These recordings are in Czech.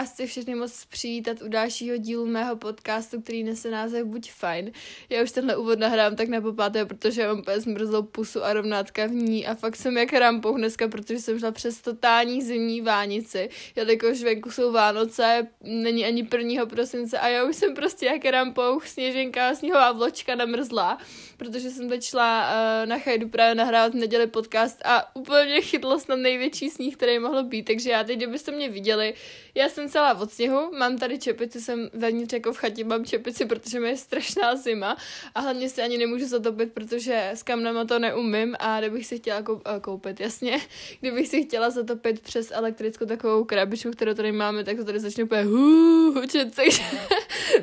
vás chci všechny moc přivítat u dalšího dílu mého podcastu, který nese název Buď fajn. Já už tenhle úvod nahrám tak na popáté, protože mám úplně zmrzlou pusu a rovnátka v ní a fakt jsem jak rampou dneska, protože jsem šla přes totální zimní vánici. Jelikož venku jsou Vánoce, není ani 1. prosince a já už jsem prostě jak rampou, sněženka, sněhová vločka namrzla, protože jsem teď šla uh, na Chajdu právě nahrávat v neděli podcast a úplně chytlo snad největší sníh, který mohlo být, takže já teď, kdybyste mě viděli, já jsem celá od sněhu, mám tady čepici, jsem vevnitř jako v chatě mám čepici, protože mi je strašná zima a hlavně si ani nemůžu zatopit, protože s kamnama to neumím a kdybych si chtěla kou- eh, koupit, jasně, kdybych si chtěla zatopit přes elektrickou takovou krabičku, kterou tady máme, tak to tady začne úplně hů, hučet, takže,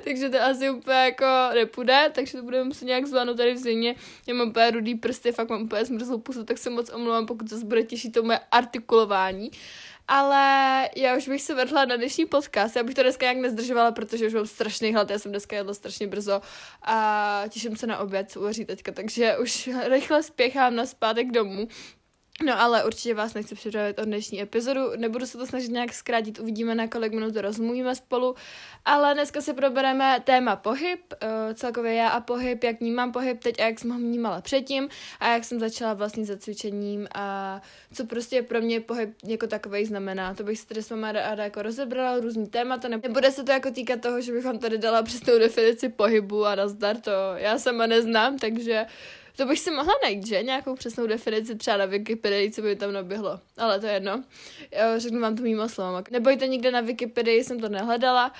takže to asi úplně jako nepůjde, takže to budeme muset nějak zvládnout tady v zimě. Já mám úplně rudý prsty, fakt mám úplně zmrzlou pusu, tak se moc omlouvám, pokud se bude těšit to moje artikulování. Ale já už bych se vrhla na dnešní podcast. Já bych to dneska nějak nezdržovala, protože už mám strašný hlad. Já jsem dneska jedla strašně brzo a těším se na oběd, co uvaří teďka. Takže už rychle spěchám na zpátek domů. No ale určitě vás nechci připravit o dnešní epizodu, nebudu se to snažit nějak zkrátit, uvidíme na kolik minut to rozmluvíme spolu, ale dneska si probereme téma pohyb, uh, celkově já a pohyb, jak vnímám pohyb teď a jak jsem ho vnímala předtím a jak jsem začala vlastně za cvičením a co prostě pro mě pohyb jako takový znamená. To bych si tady s váma ráda jako rozebrala, různý témata, nebude se to jako týkat toho, že bych vám tady dala přesnou definici pohybu a nazdar, to já sama neznám, takže to bych si mohla najít, že? Nějakou přesnou definici třeba na Wikipedii, co by tam naběhlo. Ale to je jedno. Já řeknu vám to mýma slovama. Nebojte, nikde na Wikipedii jsem to nehledala.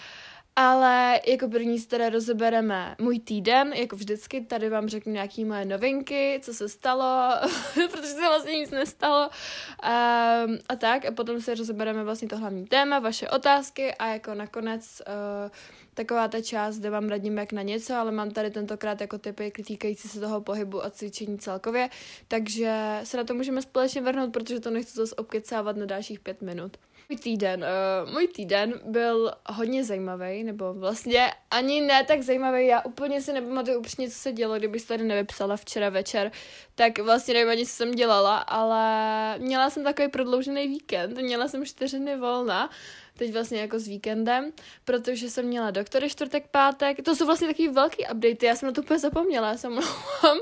Ale jako první si teda rozebereme můj týden, jako vždycky, tady vám řeknu nějaký moje novinky, co se stalo, protože se vlastně nic nestalo um, a tak a potom si rozebereme vlastně to hlavní téma, vaše otázky a jako nakonec uh, taková ta část, kde vám radím jak na něco, ale mám tady tentokrát jako typy týkající se toho pohybu a cvičení celkově, takže se na to můžeme společně vrhnout, protože to nechci zase obkecávat na dalších pět minut. Můj týden, uh, můj týden byl hodně zajímavý, nebo vlastně ani ne tak zajímavý, já úplně si nepamatuju upřímně, co se dělo, kdybych tady nevypsala včera večer, tak vlastně nevím ani, co jsem dělala, ale měla jsem takový prodloužený víkend, měla jsem čtyři dny volna, teď vlastně jako s víkendem, protože jsem měla doktory čtvrtek, pátek, to jsou vlastně takový velký update, já jsem na to úplně zapomněla, já mluvám,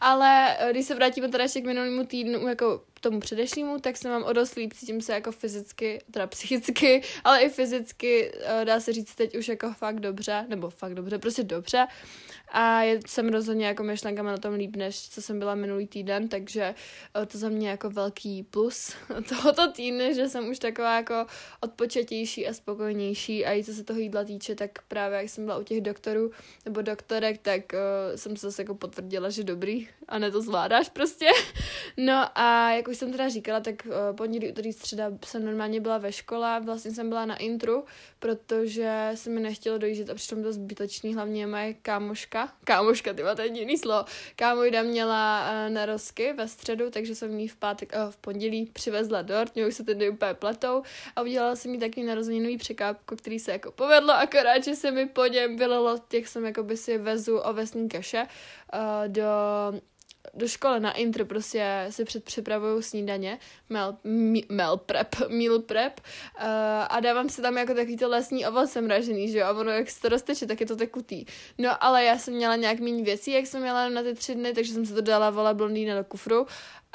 ale eh, když se vrátíme teda ještě k minulému týdnu, jako tomu předešlému, tak se mám o dost líp, cítím se jako fyzicky, teda psychicky, ale i fyzicky, eh, dá se říct teď už jako fakt dobře, nebo fakt dobře, prostě dobře. A jsem rozhodně jako myšlenkama na tom líp, než co jsem byla minulý týden, takže eh, to za mě jako velký plus tohoto týdne, že jsem už taková jako odpočetější a spokojnější a i co se toho jídla týče, tak právě jak jsem byla u těch doktorů nebo doktorek, tak uh, jsem se zase jako potvrdila, že dobrý a ne to zvládáš prostě. No a jako už jsem teda říkala, tak uh, pondělí, úterý, středa jsem normálně byla ve škole, vlastně jsem byla na intru, protože se mi nechtělo dojíždět a přitom to zbytečný, hlavně moje kámoška, kámoška, ty to je jiný slovo, kámojda měla uh, narozky ve středu, takže jsem jí v pátek, uh, v pondělí přivezla dort, mě už se tedy úplně pletou a udělala jsem jí takový narozeninový překápko, který se jako povedlo, akorát, že se mi po něm vylilo, těch jsem jako by si vezu ovesní kaše do do školy na intro prostě si předpřipravuju snídaně, mel, mel prep, meal prep uh, a dávám si tam jako takový to lesní ovoce mražený, že jo, a ono jak se to rozteče, tak je to tekutý. No ale já jsem měla nějak méně věcí, jak jsem měla na ty tři dny, takže jsem se to dala vola blondýna do kufru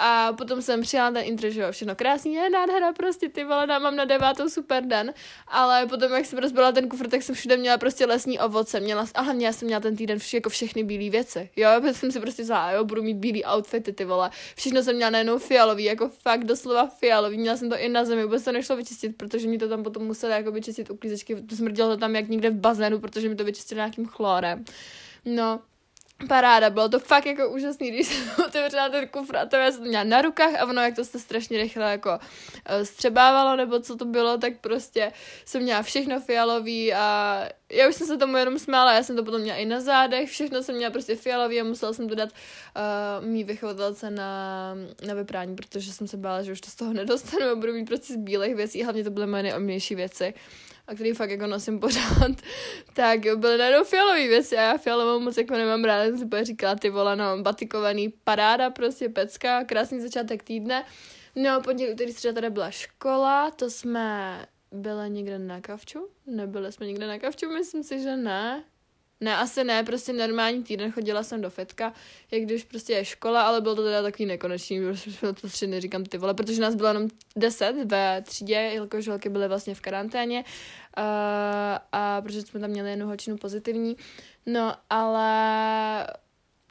a potom jsem přijala ten intro, že jo, všechno krásný, je nádhera, prostě ty vole, mám na devátou super den, ale potom, jak jsem rozbila ten kufr, tak jsem všude měla prostě lesní ovoce, měla, a hlavně já jsem měla ten týden vše, jako všechny bílé věci, jo, já jsem si prostě za, jo, budu mít bílý outfity, ty vole, všechno jsem měla najednou fialový, jako fakt doslova fialový, měla jsem to i na zemi, vůbec to nešlo vyčistit, protože mi to tam potom museli jako vyčistit uklízečky, smrdělo to tam jak někde v bazénu, protože mi to vyčistili nějakým chlorem. No, paráda, bylo to fakt jako úžasný, když jsem otevřela ten kufr a to já jsem měla na rukách a ono, jak to se strašně rychle jako uh, střebávalo, nebo co to bylo, tak prostě jsem měla všechno fialový a já už jsem se tomu jenom smála, já jsem to potom měla i na zádech, všechno jsem měla prostě fialový a musela jsem to dát uh, mý vychovatelce na, na vyprání, protože jsem se bála, že už to z toho nedostanu a budu mít prostě z bílých věcí, hlavně to byly moje nejomnější věci a který fakt jako nosím pořád, tak byly najednou fialové věci a já fialovou moc jako nemám ráda, jsem si bude říkala ty vole, no, batikovaný paráda, prostě pecka, krásný začátek týdne. No, pondělí, úterý, středa tady byla škola, to jsme byli někde na kavču? Nebyli jsme někde na kavču, myslím si, že ne. Ne, asi ne, prostě normální týden chodila jsem do fitka, jak když prostě je škola, ale bylo to teda takový nekonečný, protože to tři dny říkám ty vole, protože nás bylo jenom deset ve třídě, jelikož holky byly vlastně v karanténě uh, a protože jsme tam měli jednu holčinu pozitivní, no ale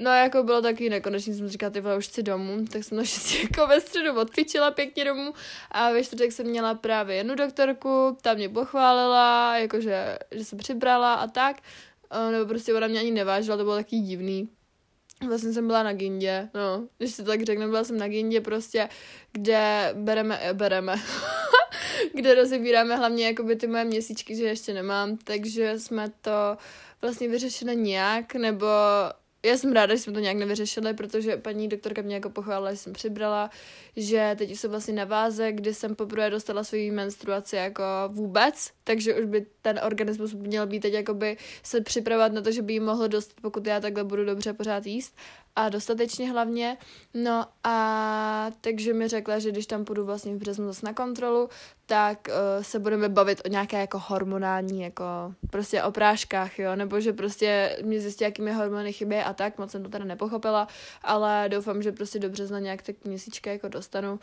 No jako bylo taky nekonečný, jsem říkala, ty vole, už chci domů, tak jsem naštěstí jako ve středu odfičila pěkně domů. A ve čtvrtek jsem měla právě jednu doktorku, ta mě pochválila, jakože, že se přibrala a tak, nebo prostě ona mě ani nevážila, to bylo taky divný. Vlastně jsem byla na Gindě, no, když to tak řeknu, byla jsem na Gindě prostě, kde bereme, eh, bereme, kde rozebíráme hlavně jakoby ty moje měsíčky, že ještě nemám, takže jsme to vlastně vyřešili nějak, nebo já jsem ráda, že jsme to nějak nevyřešili, protože paní doktorka mě jako pochválila, že jsem přibrala, že teď jsem vlastně na váze, kdy jsem poprvé dostala svou menstruaci jako vůbec, takže už by ten organismus měl být teď jakoby se připravovat na to, že by jí mohlo dost, pokud já takhle budu dobře pořád jíst a dostatečně hlavně. No a takže mi řekla, že když tam půjdu vlastně v březnu zase na kontrolu, tak uh, se budeme bavit o nějaké jako hormonální, jako prostě o práškách, jo, nebo že prostě mě zjistí, jaký mi hormony chybí a tak, moc jsem to teda nepochopila, ale doufám, že prostě do března nějak tak měsíčka jako dostanu.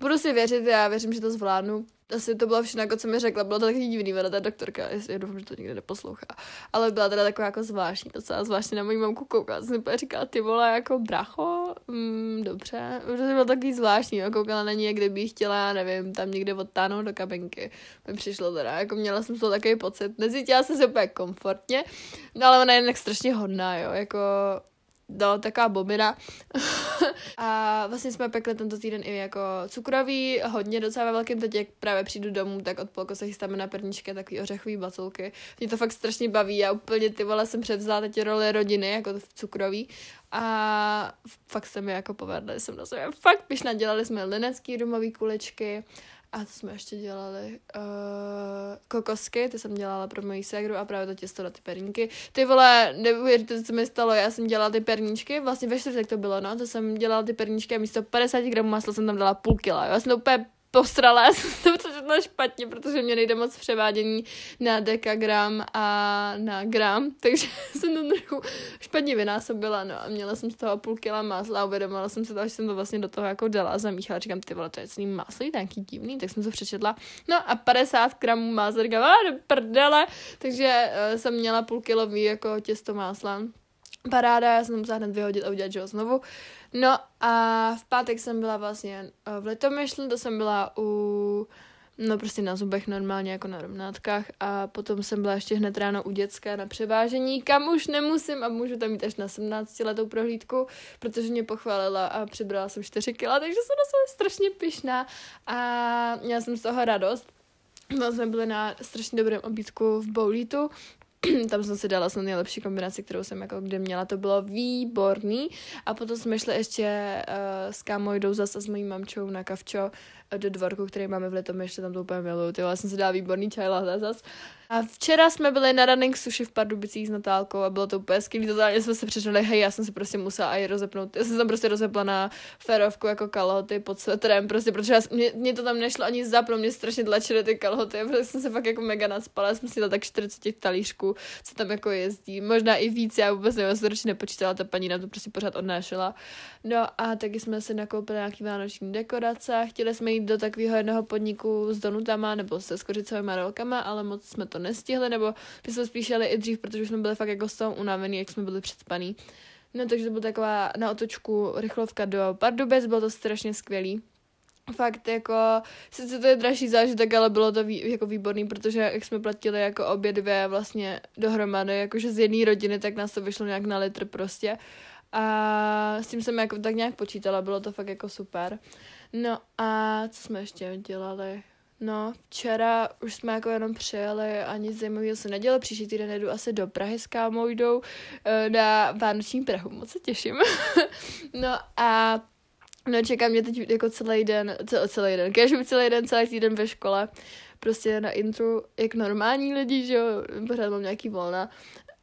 Budu si věřit, já věřím, že to zvládnu. Asi to bylo všechno, jako co mi řekla, bylo to taky divný, ona ta doktorka, já doufám, že to nikdy neposlouchá, ale byla teda taková jako zvláštní, docela zvláštní na mojí mamku koukala, jsem říkala, ty vole, jako bracho, mm, dobře, protože bylo takový zvláštní, jo, koukala na ní, kde bych chtěla, já nevím, tam někde odtáhnout do kabinky, mi přišlo teda, jako měla jsem to takový pocit, necítila jsem se úplně komfortně, no ale ona je jinak strašně hodná, jo, jako no, taková bobina. a vlastně jsme pekli tento týden i jako cukroví, hodně docela ve velkém, teď jak právě přijdu domů, tak od polko se chystáme na perničky, takový ořechový baculky. Mě to fakt strašně baví, já úplně ty vole jsem převzala teď roli rodiny, jako v cukroví a fakt se mi jako povedli, jsem na sebe fakt pišná, dělali jsme linecký rumový kuličky a co jsme ještě dělali? Uh, kokosky, ty jsem dělala pro moji ségru a právě to těsto na ty perníky. Ty vole, neuvěříte, co mi stalo, já jsem dělala ty perníčky, vlastně ve čtvrtek to bylo, no, to jsem dělala ty perníčky a místo 50 gramů masla jsem tam dala půl kila, jo. já jsem to úplně posrala, já jsem to přečetla špatně, protože mě nejde moc převádění na dekagram a na gram, takže jsem to trochu špatně vynásobila, no a měla jsem z toho půl kila másla a uvědomila jsem se to, že jsem to vlastně do toho jako dala a zamíchala, říkám, ty vole, to je celý máslo, nějaký divný, tak jsem to přečetla, no a 50 gramů másla, říkám, a prdele, takže uh, jsem měla půl kilový jako těsto másla, paráda, já jsem to musela hned vyhodit a udělat, že ho znovu. No a v pátek jsem byla vlastně eh, v Letomyšli, to jsem byla u, no prostě na zubech normálně jako na rovnátkách a potom jsem byla ještě hned ráno u dětské na převážení, kam už nemusím a můžu tam mít až na 17 letou prohlídku, protože mě pochválila a přibrala jsem 4 kila, takže jsem na sebe strašně pyšná a měla jsem z toho radost. No, jsme byli na strašně dobrém obídku v Boulitu, tam jsem si dala snad nejlepší kombinaci, kterou jsem jako kdy měla, to bylo výborný. A potom jsme šli ještě uh, s kámojdou zase s mojí mamčou na kavčo do dvorku, který máme v Litomyšli, tam to úplně miluju. Ty jsem si dala výborný čaj zase. A včera jsme byli na running sushi v Pardubicích s Natálkou a bylo to úplně skvělé. Totálně jsme se přečetli, hej, já jsem si prostě musela i rozepnout. Já jsem tam prostě rozepla na ferovku jako kalhoty pod svetrem, prostě, protože já, mě, mě, to tam nešlo ani zapnout, mě strašně tlačily ty kalhoty, protože jsem se fakt jako mega nadspala, jsem si dala tak 40 talířků, co tam jako jezdí, možná i víc, já vůbec nevím, jsem nepočítala, ta paní nám to prostě pořád odnášela. No a taky jsme si nakoupili nějaký vánoční dekorace, chtěli jsme jít do takového jednoho podniku s donutama nebo se skořicovými rolkama, ale moc jsme to nestihli, nebo by jsme spíš jeli i dřív, protože jsme byli fakt jako z toho unavený, jak jsme byli předspaný. No takže to byla taková na otočku rychlovka do Pardubic, bylo to strašně skvělý. Fakt jako, sice to je dražší zážitek, ale bylo to vý, jako výborný, protože jak jsme platili jako obě dvě vlastně dohromady, jakože z jedné rodiny, tak nás to vyšlo nějak na litr prostě. A s tím jsem jako tak nějak počítala, bylo to fakt jako super. No a co jsme ještě dělali? No, včera už jsme jako jenom přijeli a nic zajímavého se nedělo. Příští týden jdu asi do Prahy s kámou jdou eh, na Vánoční Prahu. Moc se těším. no a no čekám mě teď jako celý den, cel, celý den, každý celý den, celý týden ve škole. Prostě na intru, jak normální lidi, že jo, pořád mám nějaký volna.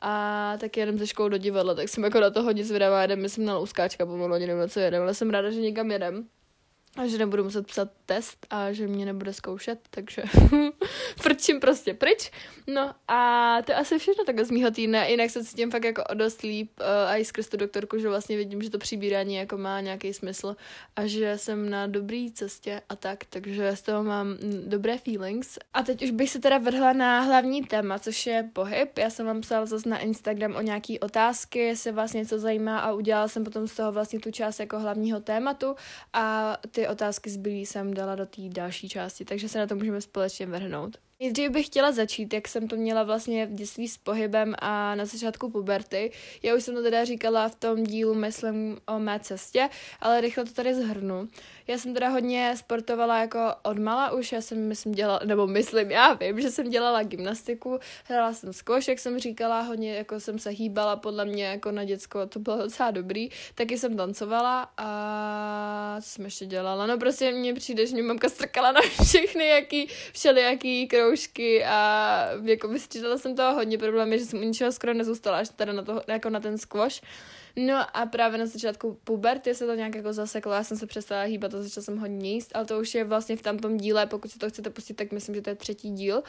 A tak jedem ze školy do divadla, tak jsem jako na to hodně zvědavá, jedem, myslím na louskáčka pomalu, ani nevím, co jedem, ale jsem ráda, že někam jedem a že nebudu muset psat test a že mě nebude zkoušet, takže frčím prostě pryč. No a to je asi všechno takhle z mýho týdne, jinak se cítím fakt jako o dost líp uh, a i skrz tu doktorku, že vlastně vidím, že to přibírání jako má nějaký smysl a že jsem na dobrý cestě a tak, takže z toho mám dobré feelings. A teď už bych se teda vrhla na hlavní téma, což je pohyb. Já jsem vám psala zase na Instagram o nějaký otázky, jestli vás něco zajímá a udělala jsem potom z toho vlastně tu část jako hlavního tématu a ty otázky zbylý jsem dala do té další části, takže se na to můžeme společně vrhnout. Nejdřív bych chtěla začít, jak jsem to měla vlastně v dětství s pohybem a na začátku puberty. Já už jsem to teda říkala v tom dílu, myslím, o mé cestě, ale rychle to tady zhrnu. Já jsem teda hodně sportovala jako odmala už, já jsem myslím dělala, nebo myslím, já vím, že jsem dělala gymnastiku, hrála jsem squash, jak jsem říkala, hodně jako jsem se hýbala, podle mě jako na děcko to bylo docela dobrý, taky jsem tancovala a co jsem ještě dělala, no prostě mně přijde, že mě mamka strkala na všechny jaký, všelijaký kroužky a jako vystřídala jsem toho hodně, problém je, že jsem u ničeho skoro nezůstala, až teda na to, jako na ten squash, No a právě na začátku puberty se to nějak jako zaseklo, já jsem se přestala hýbat a začala jsem hodně jíst, ale to už je vlastně v tamtom díle, pokud si to chcete pustit, tak myslím, že to je třetí díl,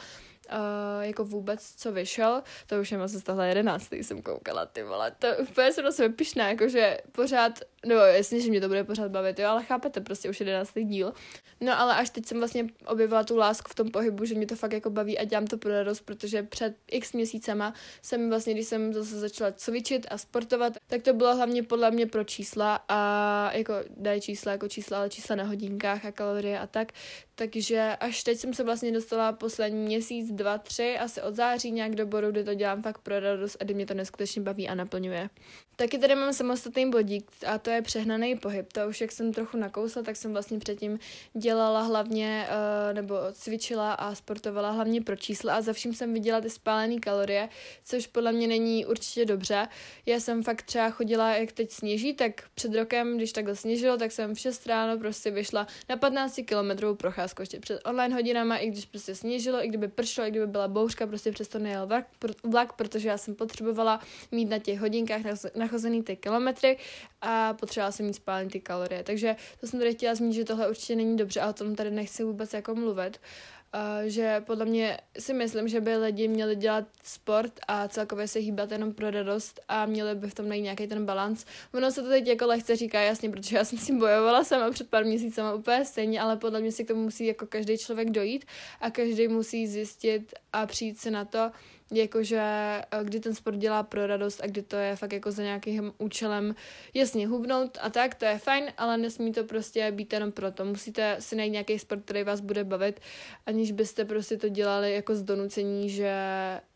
uh, jako vůbec, co vyšel, to už vlastně z tohle jedenáctý jsem koukala, ty vole, to úplně jsem na sebe pišná, jakože pořád, no jasně, že mě to bude pořád bavit, jo, ale chápete, prostě už jedenáctý díl. No ale až teď jsem vlastně objevila tu lásku v tom pohybu, že mě to fakt jako baví a dělám to pro radost, protože před x měsícema jsem vlastně, když jsem zase začala cvičit a sportovat, tak to bylo hlavně podle mě pro čísla a jako dají čísla jako čísla, ale čísla na hodinkách a kalorie a tak, takže až teď jsem se vlastně dostala poslední měsíc, dva, tři, asi od září nějak do bodu, kdy to dělám fakt pro radost a kdy mě to neskutečně baví a naplňuje. Taky tady mám samostatný bodík a to je přehnaný pohyb. To už jak jsem trochu nakousla, tak jsem vlastně předtím dělala hlavně, uh, nebo cvičila a sportovala hlavně pro čísla a za vším jsem viděla ty spálené kalorie, což podle mě není určitě dobře. Já jsem fakt třeba chodila, jak teď sněží, tak před rokem, když takhle sněžilo, tak jsem v 6 ráno prostě vyšla na 15 kilometrovou procházku ještě před online hodinama, i když prostě sněžilo, i kdyby pršelo, i kdyby byla bouřka, prostě přesto nejel vlak, vlak protože já jsem potřebovala mít na těch hodinkách nachozený ty kilometry a potřebovala jsem mít spálený ty kalorie. Takže to jsem tady chtěla zmínit, že tohle určitě není dobře, ale o tom tady nechci vůbec jako mluvit. Uh, že podle mě si myslím, že by lidi měli dělat sport a celkově se hýbat jenom pro radost a měli by v tom najít nějaký ten balans. Ono se to teď jako lehce říká jasně, protože já jsem si bojovala sama před pár měsícema úplně stejně, ale podle mě si k tomu musí jako každý člověk dojít a každý musí zjistit a přijít si na to, jakože eh, kdy ten sport dělá pro radost a kdy to je fakt jako za nějakým účelem jasně hubnout a tak, to je fajn, ale nesmí to prostě být jenom proto. Musíte si najít nějaký sport, který vás bude bavit, aniž byste prostě to dělali jako z donucení, že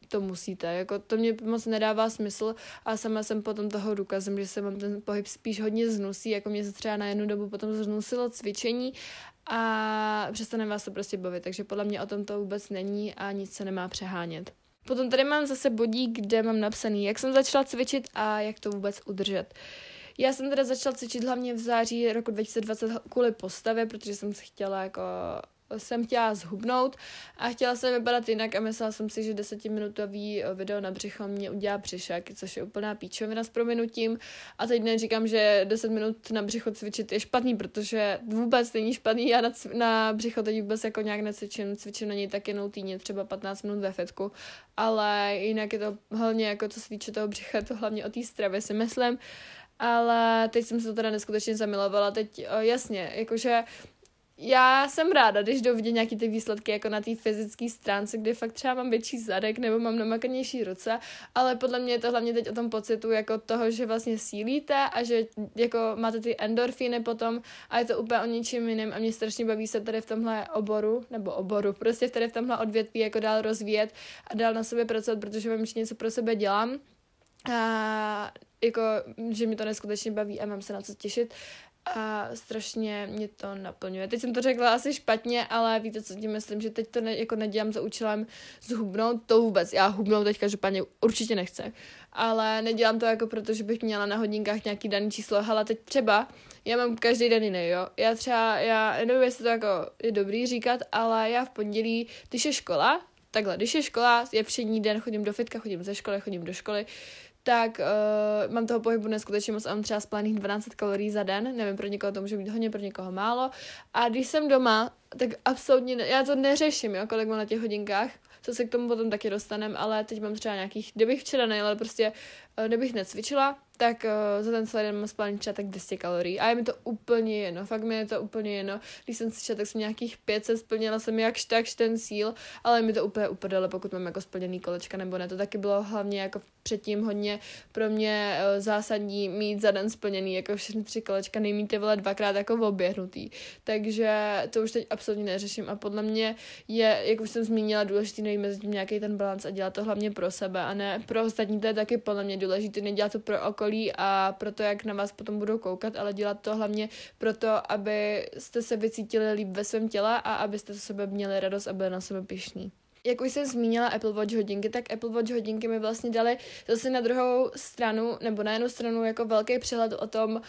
to musíte. Jako to mě moc nedává smysl a sama jsem potom toho důkazem, že se mám ten pohyb spíš hodně znusí, jako mě se třeba na jednu dobu potom znusilo cvičení a přestane vás to prostě bavit, takže podle mě o tom to vůbec není a nic se nemá přehánět. Potom tady mám zase bodík, kde mám napsaný, jak jsem začala cvičit a jak to vůbec udržet. Já jsem teda začala cvičit hlavně v září roku 2020 kvůli postavě, protože jsem se chtěla jako jsem chtěla zhubnout a chtěla jsem vypadat jinak a myslela jsem si, že desetiminutový video na břicho mě udělá břišek, což je úplná píčovina s prominutím. A teď neříkám, že 10 minut na břicho cvičit je špatný, protože vůbec není špatný. Já na, na břicho teď vůbec jako nějak necvičím, cvičím na něj tak jenom týdně, třeba 15 minut ve fitku, ale jinak je to hlavně jako co se týče toho břicha, to hlavně o té stravě si myslím. Ale teď jsem se to teda neskutečně zamilovala. Teď jasně, jakože já jsem ráda, když jdu vidět nějaký ty výsledky jako na té fyzické stránce, kde fakt třeba mám větší zadek nebo mám namakanější ruce, ale podle mě je to hlavně teď o tom pocitu jako toho, že vlastně sílíte a že jako máte ty endorfíny potom a je to úplně o ničím jiném a mě strašně baví se tady v tomhle oboru, nebo oboru, prostě tady v tomhle odvětví jako dál rozvíjet a dál na sobě pracovat, protože vím, že něco pro sebe dělám a jako, že mi to neskutečně baví a mám se na co těšit a strašně mě to naplňuje. Teď jsem to řekla asi špatně, ale víte, co tím myslím, že teď to ne, jako nedělám za účelem zhubnout, to vůbec, já hubnout teď každopádně určitě nechce, ale nedělám to jako proto, že bych měla na hodinkách nějaký daný číslo, ale teď třeba, já mám každý den jiný, jo, já třeba, já nevím, jestli to jako je dobrý říkat, ale já v pondělí, když je škola, takhle, když je škola, je všední den, chodím do fitka, chodím ze školy, chodím do školy, tak uh, mám toho pohybu neskutečně moc a mám třeba spálných 12 kalorií za den, nevím, pro někoho to může být hodně, pro někoho málo. A když jsem doma, tak absolutně, ne, já to neřeším, jo, kolik mám na těch hodinkách, co se k tomu potom taky dostanem, ale teď mám třeba nějakých, kdybych včera nejela, prostě uh, kdybych necvičila, tak uh, za ten celý den mám spálení třeba tak 200 kalorií. A je mi to úplně jedno, fakt mi je to úplně jedno. Když jsem cvičila, tak jsem nějakých 500, splnila jsem jakž takž ten cíl, ale mi to úplně uprdele, pokud mám jako splněný kolečka nebo ne. To taky bylo hlavně jako předtím hodně pro mě uh, zásadní mít za den splněný jako všechny tři kolečka, nejmít vole dvakrát jako oběhnutý. Takže to už teď absolutně neřeším a podle mě je, jak už jsem zmínila, důležitý najít mezi tím nějaký ten balans a dělat to hlavně pro sebe a ne pro ostatní. To je taky podle mě důležité, nedělat to pro okolí a pro to, jak na vás potom budou koukat, ale dělat to hlavně proto, aby jste se vycítili líp ve svém těle a abyste se sebe měli radost a byli na sebe pišní jak už jsem zmínila Apple Watch hodinky, tak Apple Watch hodinky mi vlastně dali zase na druhou stranu, nebo na jednu stranu jako velký přehled o tom,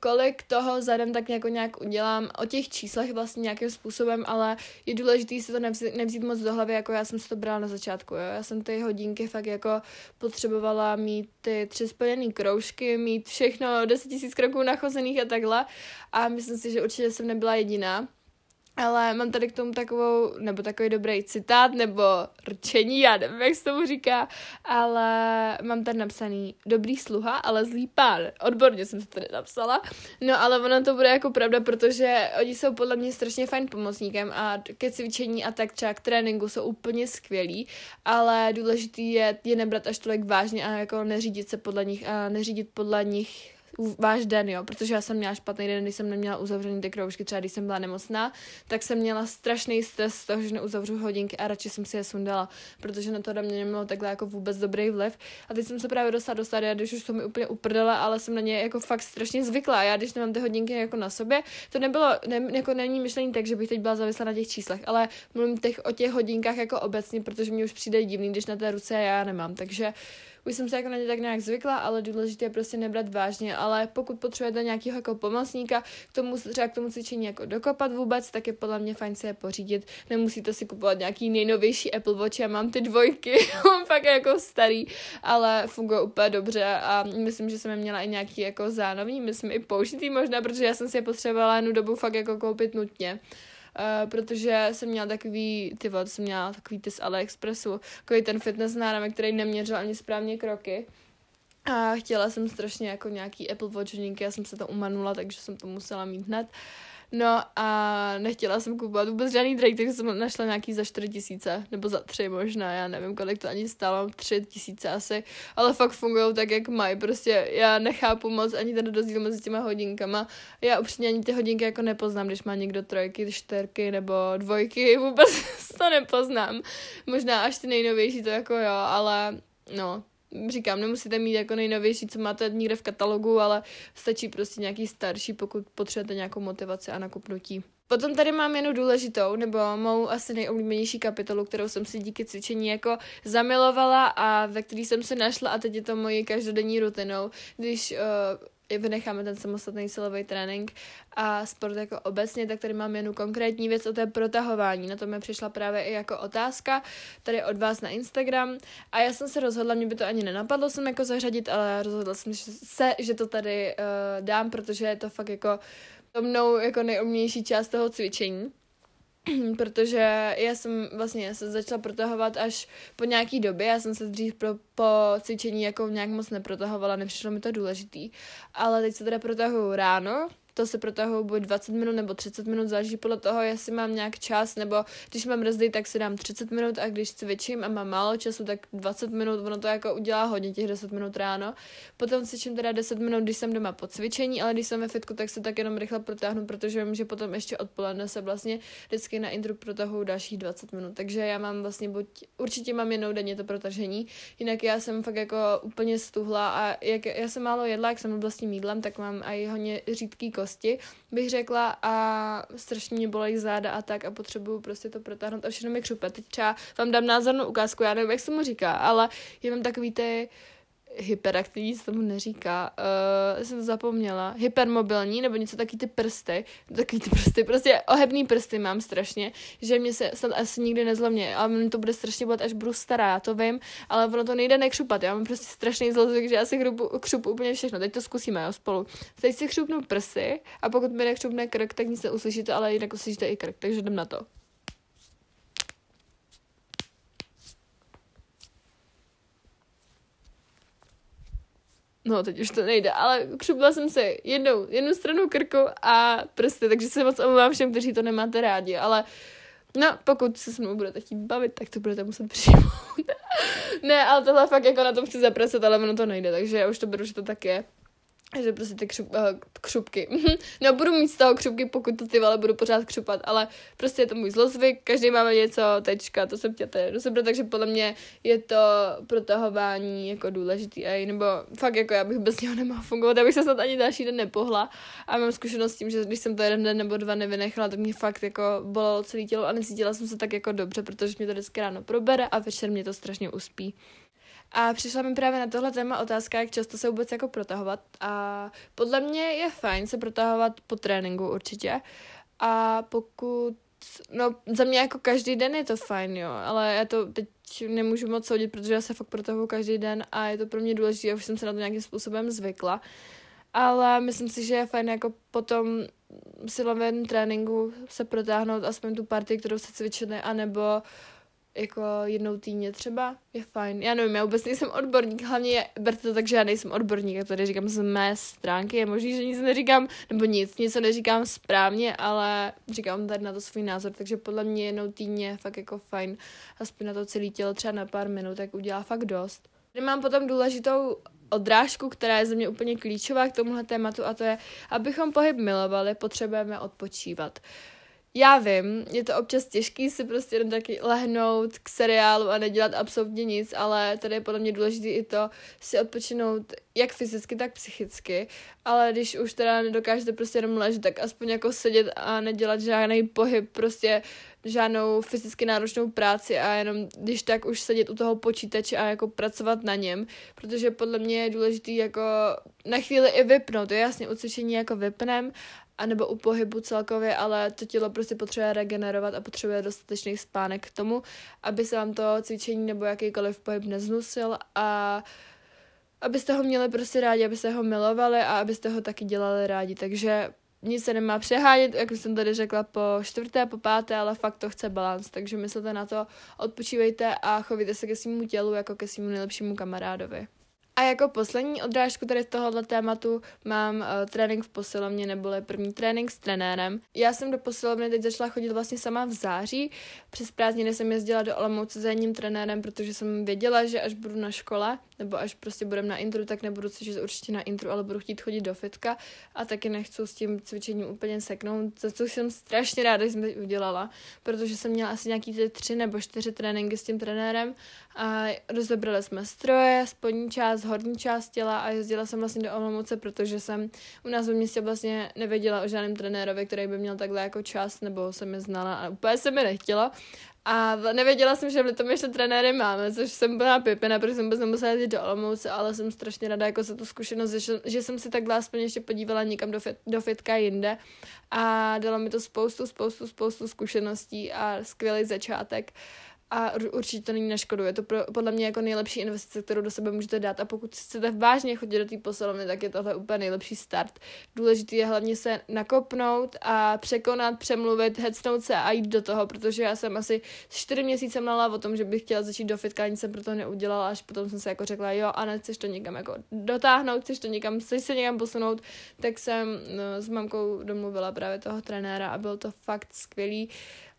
kolik toho zadem tak jako nějak udělám, o těch číslech vlastně nějakým způsobem, ale je důležité si to nevzít, nevzít moc do hlavy, jako já jsem si to brala na začátku, jo. Já jsem ty hodinky fakt jako potřebovala mít ty tři splněné kroužky, mít všechno, 10 000 kroků nachozených a takhle a myslím si, že určitě jsem nebyla jediná. Ale mám tady k tomu takovou, nebo takový dobrý citát, nebo rčení, já nevím, jak se tomu říká, ale mám tady napsaný dobrý sluha, ale zlý pán. Odborně jsem to tady napsala. No ale ono to bude jako pravda, protože oni jsou podle mě strašně fajn pomocníkem a ke cvičení a tak třeba k tréninku jsou úplně skvělí, ale důležitý je je nebrat až tolik vážně a jako neřídit se podle nich a neřídit podle nich váš den, jo, protože já jsem měla špatný den, když jsem neměla uzavřený ty kroužky, třeba když jsem byla nemocná, tak jsem měla strašný stres z toho, že neuzavřu hodinky a radši jsem si je sundala, protože na to na mě nemělo takhle jako vůbec dobrý vliv. A teď jsem se právě dostala do stádia, když už to mi úplně uprdala, ale jsem na ně jako fakt strašně zvyklá. Já když nemám ty hodinky jako na sobě, to nebylo, ne, jako není myšlení tak, že bych teď byla závislá na těch číslech, ale mluvím těch, o těch hodinkách jako obecně, protože mi už přijde divný, když na té ruce já nemám. Takže uh, už jsem se jako na ně tak nějak zvykla, ale důležité je prostě nebrat vážně, ale pokud potřebujete nějakého jako pomocníka, k tomu třeba k tomu cvičení jako dokopat vůbec, tak je podle mě fajn se je pořídit. Nemusíte si kupovat nějaký nejnovější Apple Watch, já mám ty dvojky, mám fakt jako starý, ale funguje úplně dobře a myslím, že jsem je měla i nějaký jako zánovní, myslím i použitý možná, protože já jsem si je potřebovala jednu dobu fakt jako koupit nutně. Uh, protože jsem měla takový, ty vole, jsem měla takový ty z AliExpressu, takový ten fitness náramek, který neměřil ani správně kroky. A chtěla jsem strašně jako nějaký Apple Watch já jsem se to umanula, takže jsem to musela mít hned. Uh, No a nechtěla jsem kupovat vůbec žádný drake, takže jsem našla nějaký za 4 tisíce, nebo za 3 možná, já nevím, kolik to ani stálo, 3 tisíce asi, ale fakt fungují tak, jak mají, prostě já nechápu moc ani ten rozdíl mezi těma hodinkama, já upřímně ani ty hodinky jako nepoznám, když má někdo trojky, čtyřky nebo dvojky, vůbec to nepoznám, možná až ty nejnovější to jako jo, ale no, říkám, nemusíte mít jako nejnovější, co máte někde v katalogu, ale stačí prostě nějaký starší, pokud potřebujete nějakou motivaci a nakupnutí. Potom tady mám jenom důležitou, nebo mou asi nejoblíbenější kapitolu, kterou jsem si díky cvičení jako zamilovala a ve který jsem se našla a teď je to moje každodenní rutinou. Když uh, vynecháme ten samostatný silový trénink a sport jako obecně, tak tady mám jen konkrétní věc o té protahování. Na to mi přišla právě i jako otázka tady od vás na Instagram a já jsem se rozhodla, mě by to ani nenapadlo jsem jako zařadit, ale rozhodla jsem se, že to tady uh, dám, protože je to fakt jako to mnou jako nejomnější část toho cvičení. protože já jsem vlastně se začala protahovat až po nějaký době, já jsem se dřív pro, po cvičení jako nějak moc neprotahovala, nepřišlo mi to důležitý, ale teď se teda protahuju ráno, to se protahuju buď 20 minut nebo 30 minut, záleží podle toho, jestli mám nějak čas, nebo když mám brzdy, tak si dám 30 minut a když cvičím a mám málo času, tak 20 minut, ono to jako udělá hodně těch 10 minut ráno. Potom cvičím teda 10 minut, když jsem doma po cvičení, ale když jsem ve fitku, tak se tak jenom rychle protáhnu, protože vím, že potom ještě odpoledne se vlastně vždycky na intro protahuju dalších 20 minut. Takže já mám vlastně buď, určitě mám jednou denně to protažení, jinak já jsem fakt jako úplně stuhla a jak já jsem málo jedla, jak jsem vlastně mídlem, tak mám i hodně řídký kosti, bych řekla, a strašně mě bolí záda a tak a potřebuju prostě to protáhnout a všechno mi křupe. Teď třeba vám dám názornou ukázku, já nevím, jak se mu říká, ale já mám takový ty hyperaktivní se tomu neříká, uh, jsem to zapomněla, hypermobilní, nebo něco taky ty prsty, taky ty prsty, prostě ohebný prsty mám strašně, že mě se snad asi nikdy nezlomně, ale mě to bude strašně bolet, až budu stará, já to vím, ale ono to nejde nekřupat, já mám prostě strašný zlozvyk, že já si chrupu, křupu úplně všechno, teď to zkusíme, jo, spolu. Teď si křupnu prsy a pokud mi nekřupne krk, tak nic neuslyšíte, ale jinak uslyšíte i krk, takže jdem na to. No, teď už to nejde, ale křupla jsem se jednou, jednu stranu krku a prsty, takže se moc omlouvám všem, kteří to nemáte rádi, ale no, pokud se s mnou budete chtít bavit, tak to budete muset přijmout. ne, ale tohle fakt jako na tom chci zapracovat, ale ono to nejde, takže já už to beru, že to tak je že prostě ty křup, uh, křupky. no budu mít z toho křupky, pokud to ty vole budu pořád křupat, ale prostě je to můj zlozvyk, každý máme něco, tečka, to jsem chtěla sebe, takže podle mě je to protahování jako důležitý, a nebo fakt jako já bych bez něho nemohla fungovat, abych se snad ani další den nepohla a mám zkušenost s tím, že když jsem to jeden den nebo dva nevynechala, tak mě fakt jako bolelo celé tělo a necítila jsem se tak jako dobře, protože mě to vždycky ráno probere a večer mě to strašně uspí. A přišla mi právě na tohle téma otázka, jak často se vůbec jako protahovat. A podle mě je fajn se protahovat po tréninku určitě. A pokud No, za mě jako každý den je to fajn, jo, ale já to teď nemůžu moc soudit, protože já se fakt protahuju každý den a je to pro mě důležité, já už jsem se na to nějakým způsobem zvykla. Ale myslím si, že je fajn jako potom silovém tréninku se protáhnout aspoň tu partii, kterou se cvičili, anebo jako jednou týdně třeba, je fajn. Já nevím, já vůbec nejsem odborník, hlavně je, berte to tak, že já nejsem odborník, já tady říkám z mé stránky, je možný, že nic neříkám, nebo nic, něco neříkám správně, ale říkám tady na to svůj názor, takže podle mě jednou týdně je fakt jako fajn, aspoň na to celé tělo třeba na pár minut, tak udělá fakt dost. Tady mám potom důležitou odrážku, která je za mě úplně klíčová k tomuhle tématu a to je, abychom pohyb milovali, potřebujeme odpočívat. Já vím, je to občas těžký si prostě jen taky lehnout k seriálu a nedělat absolutně nic, ale tady je podle mě důležité i to si odpočinout jak fyzicky, tak psychicky, ale když už teda nedokážete prostě jenom ležet, tak aspoň jako sedět a nedělat žádný pohyb, prostě žádnou fyzicky náročnou práci a jenom když tak už sedět u toho počítače a jako pracovat na něm, protože podle mě je důležitý jako na chvíli i vypnout, to je jasně u cvičení jako vypnem, anebo u pohybu celkově, ale to tělo prostě potřebuje regenerovat a potřebuje dostatečný spánek k tomu, aby se vám to cvičení nebo jakýkoliv pohyb neznusil a abyste ho měli prostě rádi, abyste ho milovali a abyste ho taky dělali rádi. Takže nic se nemá přehánět, jak jsem tady řekla, po čtvrté, po páté, ale fakt to chce balans, takže myslete na to, odpočívejte a chovejte se ke svému tělu jako ke svému nejlepšímu kamarádovi. A jako poslední odrážku tady z tohohle tématu mám uh, trénink v posilovně, neboli první trénink s trenérem. Já jsem do posilovny teď začala chodit vlastně sama v září. Přes prázdniny jsem jezdila do Olomouce za jedním trenérem, protože jsem věděla, že až budu na škole, nebo až prostě budem na intru, tak nebudu cvičit určitě na intru, ale budu chtít chodit do fitka a taky nechci s tím cvičením úplně seknout, za co jsem strašně ráda, že jsem teď udělala, protože jsem měla asi nějaký ty tři nebo čtyři tréninky s tím trenérem a rozebrali jsme stroje, spodní část, horní část těla a jezdila jsem vlastně do Olomouce, protože jsem u nás v městě vlastně nevěděla o žádném trenérovi, který by měl takhle jako čas, nebo jsem je znala a úplně se mi nechtěla. A nevěděla jsem, že v tom ještě trenéry máme, což jsem byla pěpina, protože jsem vůbec nemusela jít do Olomouce, ale jsem strašně ráda jako za tu zkušenost, že, že jsem si takhle aspoň ještě podívala někam do, fit, do fitka jinde a dalo mi to spoustu, spoustu, spoustu zkušeností a skvělý začátek a určitě to není na škodu. Je to pro, podle mě jako nejlepší investice, kterou do sebe můžete dát a pokud chcete vážně chodit do té posilovny, tak je tohle úplně nejlepší start. Důležité je hlavně se nakopnout a překonat, přemluvit, hecnout se a jít do toho, protože já jsem asi čtyři měsíce mlala o tom, že bych chtěla začít do fitka, nic jsem proto neudělala, až potom jsem se jako řekla, jo, a ne, chceš to někam jako dotáhnout, chceš to někam, chceš se někam posunout, tak jsem no, s mamkou domluvila právě toho trenéra a bylo to fakt skvělý.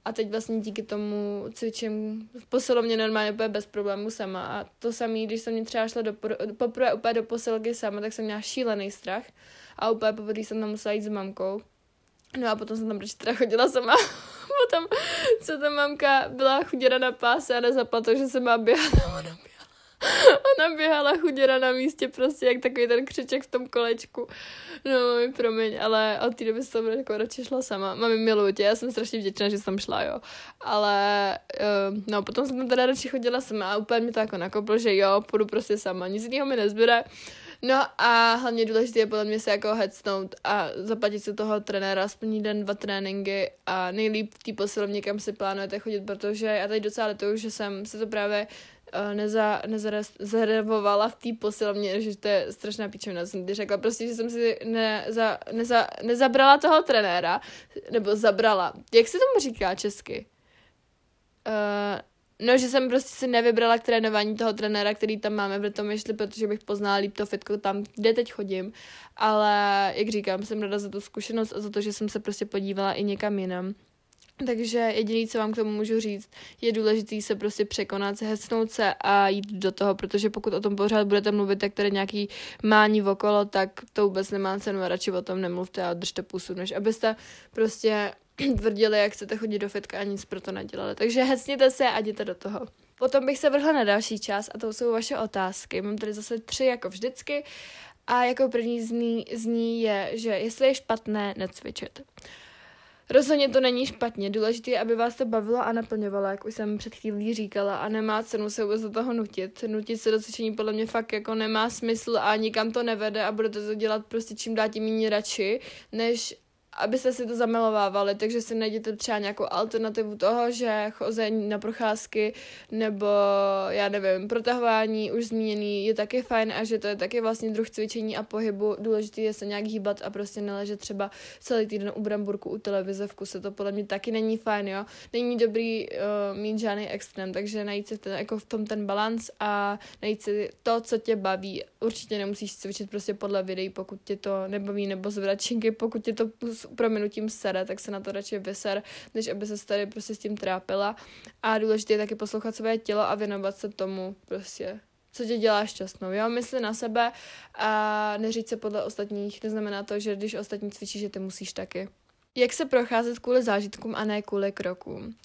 A teď vlastně díky tomu cvičím v posilovně normálně úplně bez problémů sama. A to samé, když jsem mě třeba šla do, poprvé úplně do posilky sama, tak jsem měla šílený strach. A úplně poprvé jsem tam musela jít s mamkou. No a potom jsem tam prostě teda chodila sama. potom, co ta mamka byla chuděna na páse a nezapla to, že se má běhat, běhala. Ona běhala chuděra na místě, prostě jak takový ten křiček v tom kolečku. No, mami, promiň, ale od té doby jsem jako radši šla sama. Mami, miluji tě, já jsem strašně vděčná, že jsem šla, jo. Ale, uh, no, potom jsem tam teda radši chodila sama a úplně mi to jako nakoplo, že jo, půjdu prostě sama, nic jiného mi nezbyde. No a hlavně důležité je podle mě se jako headstnout a zaplatit si toho trenéra aspoň den, dva tréninky a nejlíp v té posilovně, kam si plánujete chodit, protože já tady docela lituju, že jsem se to právě neza, nezarezervovala v té posilovně, že to je strašná píčovina, jsem ti řekla prostě, že jsem si neza, neza, nezabrala toho trenéra, nebo zabrala. Jak se tomu říká česky? Uh, No, že jsem prostě si nevybrala k trénování toho trenéra, který tam máme v Litomyšli, protože bych poznala líp to fitko tam, kde teď chodím. Ale, jak říkám, jsem rada za tu zkušenost a za to, že jsem se prostě podívala i někam jinam. Takže jediné, co vám k tomu můžu říct, je důležité se prostě překonat, hecnout se a jít do toho, protože pokud o tom pořád budete mluvit, tak tady nějaký mání okolo, tak to vůbec nemá cenu a radši o tom nemluvte a držte pusu, než abyste prostě tvrdili, jak chcete chodit do fitka a nic pro to nedělali. Takže hecněte se a jděte do toho. Potom bych se vrhla na další část a to jsou vaše otázky. Mám tady zase tři jako vždycky a jako první z ní, z ní je, že jestli je špatné necvičit. Rozhodně to není špatně, důležité je, aby vás to bavilo a naplňovalo, jak už jsem před chvílí říkala a nemá cenu se vůbec do toho nutit. Nutit se do cvičení podle mě fakt jako nemá smysl a nikam to nevede a budete to dělat prostě čím dál tím méně radši, než abyste si to zamilovávali, takže si najděte třeba nějakou alternativu toho, že chození na procházky nebo já nevím, protahování už zmíněný je taky fajn a že to je taky vlastně druh cvičení a pohybu. Důležité je se nějak hýbat a prostě neležet třeba celý týden u bramburku u televize v kuse, to podle mě taky není fajn, jo. Není dobrý uh, mít žádný extrém, takže najít si ten, jako v tom ten balans a najít si to, co tě baví. Určitě nemusíš cvičit prostě podle videí, pokud tě to nebaví, nebo zvračinky, pokud tě to prominutím sere, tak se na to radši vyser, než aby se tady prostě s tím trápila. A důležité je taky poslouchat své tělo a věnovat se tomu prostě co tě dělá šťastnou, jo, mysli na sebe a neříct se podle ostatních, neznamená to, že když ostatní cvičí, že ty musíš taky. Jak se procházet kvůli zážitkům a ne kvůli krokům?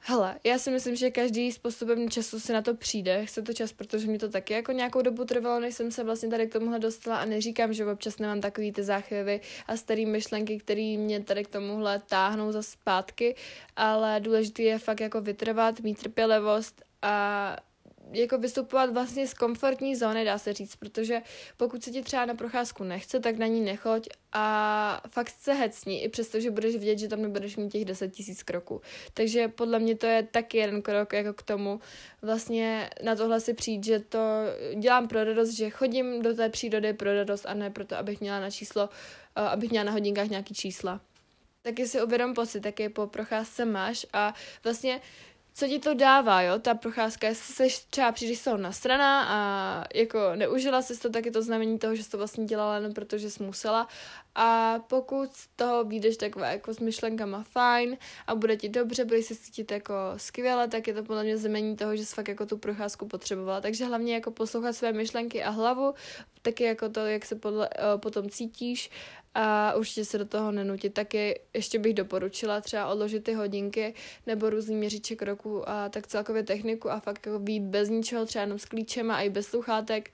Hele, já si myslím, že každý s postupem času si na to přijde. Chce to čas, protože mi to taky jako nějakou dobu trvalo, než jsem se vlastně tady k tomuhle dostala a neříkám, že občas nemám takový ty záchvěvy a staré myšlenky, které mě tady k tomuhle táhnou za zpátky, ale důležité je fakt jako vytrvat, mít trpělivost a jako vystupovat vlastně z komfortní zóny, dá se říct, protože pokud se ti třeba na procházku nechce, tak na ní nechoď a fakt se hecni, i přesto, že budeš vidět, že tam nebudeš mít těch 10 tisíc kroků. Takže podle mě to je taky jeden krok jako k tomu vlastně na tohle si přijít, že to dělám pro radost, že chodím do té přírody pro radost a ne proto, abych měla na číslo, eh, abych měla na hodinkách nějaký čísla. Taky si uvědom pocit, jaký po procházce máš a vlastně co ti to dává, jo, ta procházka, jestli jsi třeba příliš toho nasraná a jako neužila jsi to, tak je to znamení toho, že jsi to vlastně dělala jenom protože jsi musela. A pokud z toho vyjdeš takové jako s myšlenkama fajn a bude ti dobře, budeš se cítit jako skvěle, tak je to podle mě znamení toho, že jsi fakt jako tu procházku potřebovala. Takže hlavně jako poslouchat své myšlenky a hlavu, taky jako to, jak se podle, uh, potom cítíš a určitě se do toho nenutit. Taky ještě bych doporučila třeba odložit ty hodinky nebo různý měřiče kroků a tak celkově techniku a fakt jako být bez ničeho, třeba jenom s klíčema a i bez sluchátek,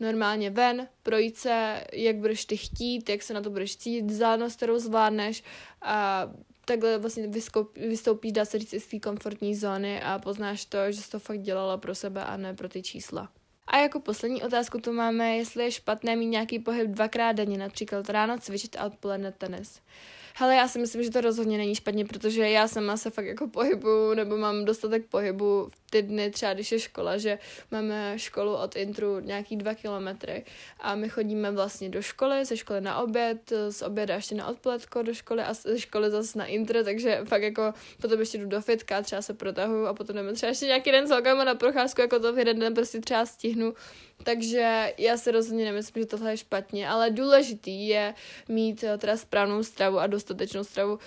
normálně ven, projít se, jak budeš ty chtít, jak se na to budeš cítit, vzdálenost, kterou zvládneš a takhle vlastně vystoupíš, dá se říct, z té komfortní zóny a poznáš to, že jsi to fakt dělala pro sebe a ne pro ty čísla. A jako poslední otázku tu máme, jestli je špatné mít nějaký pohyb dvakrát denně, například ráno cvičit a odpoledne tenis. Hele, já si myslím, že to rozhodně není špatně, protože já sama se fakt jako pohybu, nebo mám dostatek pohybu v ty dny, třeba když je škola, že máme školu od Intru nějaký dva kilometry a my chodíme vlastně do školy, ze školy na oběd, z oběda ještě na odpoledko do školy a ze školy zase na Intr, takže fakt jako potom ještě jdu do fitka, třeba se protahuju a potom jdeme třeba ještě nějaký den s na procházku, jako to v jeden den prostě třeba stihnu takže já si rozhodně nemyslím, že tohle je špatně, ale důležitý je mít eh, teda správnou stravu a dostatečnou stravu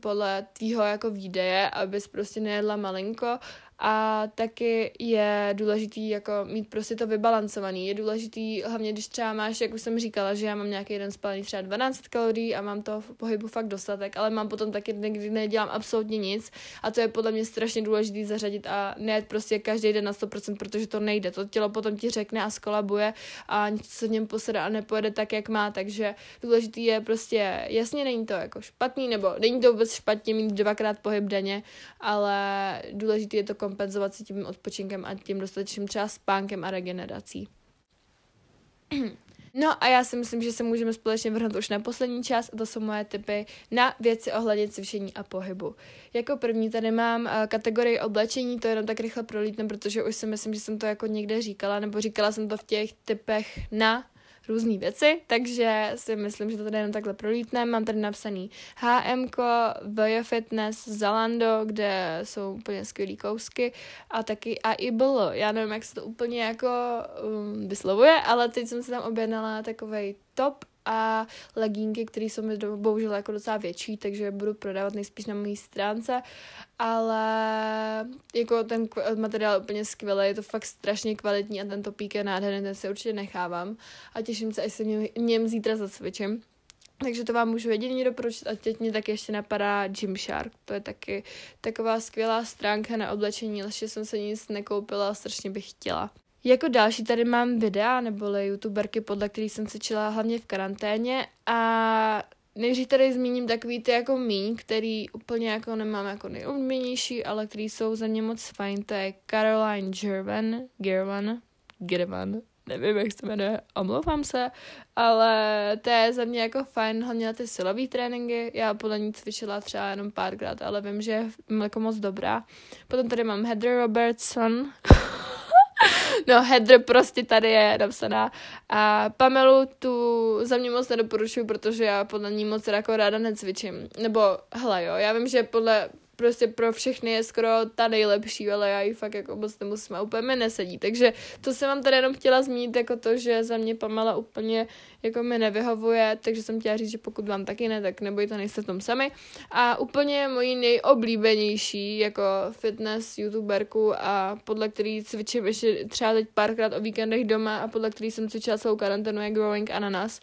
podle tvýho jako výdeje, abys prostě nejedla malinko a taky je důležitý jako mít prostě to vybalancovaný. Je důležitý, hlavně když třeba máš, jak už jsem říkala, že já mám nějaký jeden spalený třeba 12 kalorií a mám to v pohybu fakt dostatek, ale mám potom taky dny, kdy nedělám absolutně nic a to je podle mě strašně důležitý zařadit a ne prostě každý den na 100%, protože to nejde. To tělo potom ti řekne a skolabuje a nic se v něm posede a nepojede tak, jak má, takže důležitý je prostě, jasně není to jako špatný, nebo není to vůbec špatně mít dvakrát pohyb denně, ale důležitý je to kompenzovat si tím odpočinkem a tím dostatečným třeba spánkem a regenerací. No a já si myslím, že se můžeme společně vrhnout už na poslední část a to jsou moje typy na věci ohledně cvičení a pohybu. Jako první tady mám uh, kategorii oblečení, to jenom tak rychle prolítnem, protože už si myslím, že jsem to jako někde říkala, nebo říkala jsem to v těch typech na různé věci, takže si myslím, že to tady jenom takhle prolítneme. Mám tady napsaný HM, VJ Fitness, Zalando, kde jsou úplně skvělý kousky a taky AIBL. Já nevím, jak se to úplně jako um, vyslovuje, ale teď jsem si tam objednala takovej top a legínky, které jsou mi bohužel jako docela větší, takže budu prodávat nejspíš na mojí stránce, ale jako ten materiál je úplně skvělý, je to fakt strašně kvalitní a ten topík je nádherný, ten si určitě nechávám a těším se, až se něm zítra zacvičím. Takže to vám můžu jedině doporučit a teď mě taky ještě napadá Gymshark. To je taky taková skvělá stránka na oblečení, ale ještě jsem se nic nekoupila strašně bych chtěla. Jako další tady mám videa neboli youtuberky, podle kterých jsem se čila hlavně v karanténě a nejdřív tady zmíním takový ty jako míň, který úplně jako nemám jako nejoblíbenější, ale který jsou za mě moc fajn, to je Caroline Gervan, Gervan, Gervan, nevím, jak se jmenuje, omlouvám se, ale to je za mě jako fajn, hlavně na ty silové tréninky. Já podle ní cvičila třeba jenom párkrát, ale vím, že je jako moc dobrá. Potom tady mám Heather Robertson, No, Heather prostě tady je napsaná. A Pamelu tu za mě moc nedoporučuju, protože já podle ní moc jako ráda necvičím. Nebo, hele jo, já vím, že podle prostě pro všechny je skoro ta nejlepší, ale já ji fakt jako moc nemusím a úplně mi nesedí. Takže to jsem vám tady jenom chtěla zmínit jako to, že za mě Pamela úplně jako mi nevyhovuje, takže jsem chtěla říct, že pokud vám taky ne, tak nebojte, nejste v tom sami. A úplně mojí nejoblíbenější jako fitness youtuberku a podle který cvičím ještě třeba teď párkrát o víkendech doma a podle který jsem cvičila celou karanténu je Growing Ananas.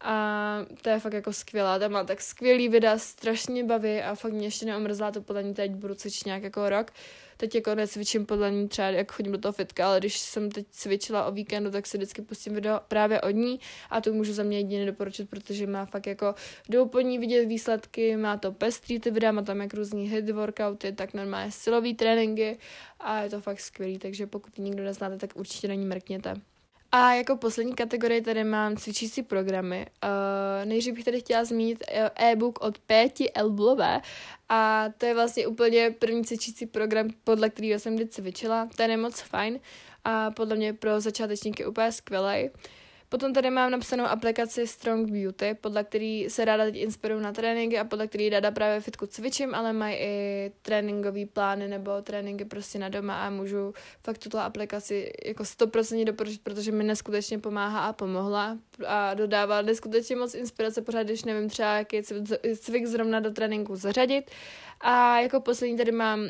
A to je fakt jako skvělá, ta má tak skvělý videa, strašně baví a fakt mě ještě neomrzla to podle ní teď budu cvičit nějak jako rok. Teď jako necvičím podle ní třeba, jak chodím do toho fitka, ale když jsem teď cvičila o víkendu, tak si vždycky pustím video právě od ní a to můžu za mě jedině doporučit, protože má fakt jako, jdou po ní vidět výsledky, má to pestrý ty videa, má tam jak různý hit workouty, tak normálně silový tréninky a je to fakt skvělý, takže pokud nikdo neznáte, tak určitě na ní mrkněte. A jako poslední kategorii tady mám cvičící programy. Uh, nejdřív bych tady chtěla zmínit eh, e-book od Péti Elblové a to je vlastně úplně první cvičící program, podle kterého jsem kdy cvičila. Ten je moc fajn a podle mě pro začátečníky úplně skvělý. Potom tady mám napsanou aplikaci Strong Beauty, podle který se ráda teď inspiruju na tréninky a podle který ráda právě fitku cvičím, ale mají i tréninkové plány nebo tréninky prostě na doma a můžu fakt tuto aplikaci jako 100% doporučit, protože mi neskutečně pomáhá a pomohla a dodává neskutečně moc inspirace pořád, když nevím třeba, jaký cvik zrovna do tréninku zařadit. A jako poslední tady mám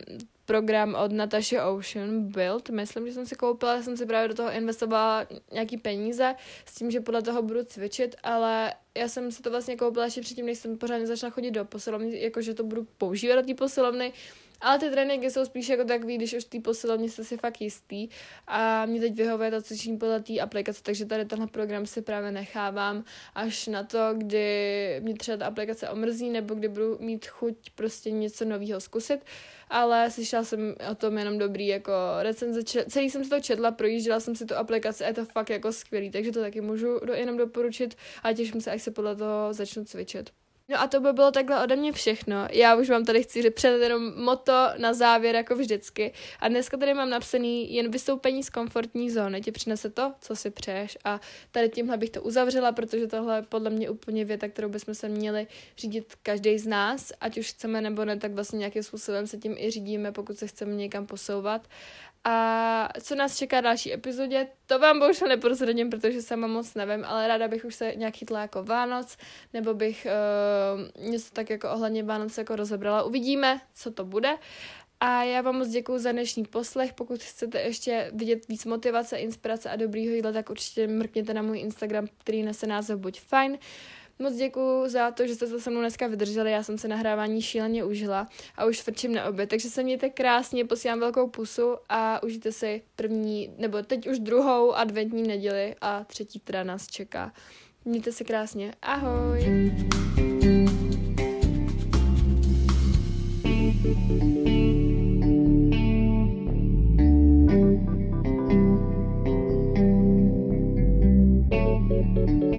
program od Natasha Ocean Build. Myslím, že jsem si koupila, jsem si právě do toho investovala nějaký peníze s tím, že podle toho budu cvičit, ale já jsem si to vlastně koupila ještě předtím, než jsem pořádně začala chodit do posilovny, jakože to budu používat do té posilovny, ale ty tréninky jsou spíš jako takový, když už ty posilovně jste si fakt jistý. A mě teď vyhovuje to cvičení podle té aplikace, takže tady tenhle program si právě nechávám až na to, kdy mě třeba ta aplikace omrzí nebo kdy budu mít chuť prostě něco nového zkusit, ale slyšela jsem o tom jenom dobrý jako recenze, celý jsem si to četla, projížděla jsem si tu aplikaci a je to fakt jako skvělý, takže to taky můžu jenom doporučit a těším se, až se podle toho začnu cvičit. No a to by bylo takhle ode mě všechno. Já už vám tady chci předat jenom moto na závěr, jako vždycky. A dneska tady mám napsaný jen vystoupení z komfortní zóny. Ti přinese to, co si přeješ. A tady tímhle bych to uzavřela, protože tohle je podle mě úplně věta, kterou bychom se měli řídit každý z nás, ať už chceme nebo ne, tak vlastně nějakým způsobem se tím i řídíme, pokud se chceme někam posouvat. A co nás čeká další epizodě, to vám bohužel neprozradím, protože sama moc nevím, ale ráda bych už se nějak chytla jako Vánoc, nebo bych uh, něco tak jako ohledně Vánoc jako rozebrala. Uvidíme, co to bude. A já vám moc děkuji za dnešní poslech. Pokud chcete ještě vidět víc motivace, inspirace a dobrýho jídla, tak určitě mrkněte na můj Instagram, který nese název Buď fajn. Moc děkuji za to, že jste se se mnou dneska vydrželi. Já jsem se nahrávání šíleně užila a už frčím na oběd. Takže se mějte krásně, posílám velkou pusu a užijte si první, nebo teď už druhou adventní neděli a třetí teda nás čeká. Mějte se krásně. Ahoj! thank you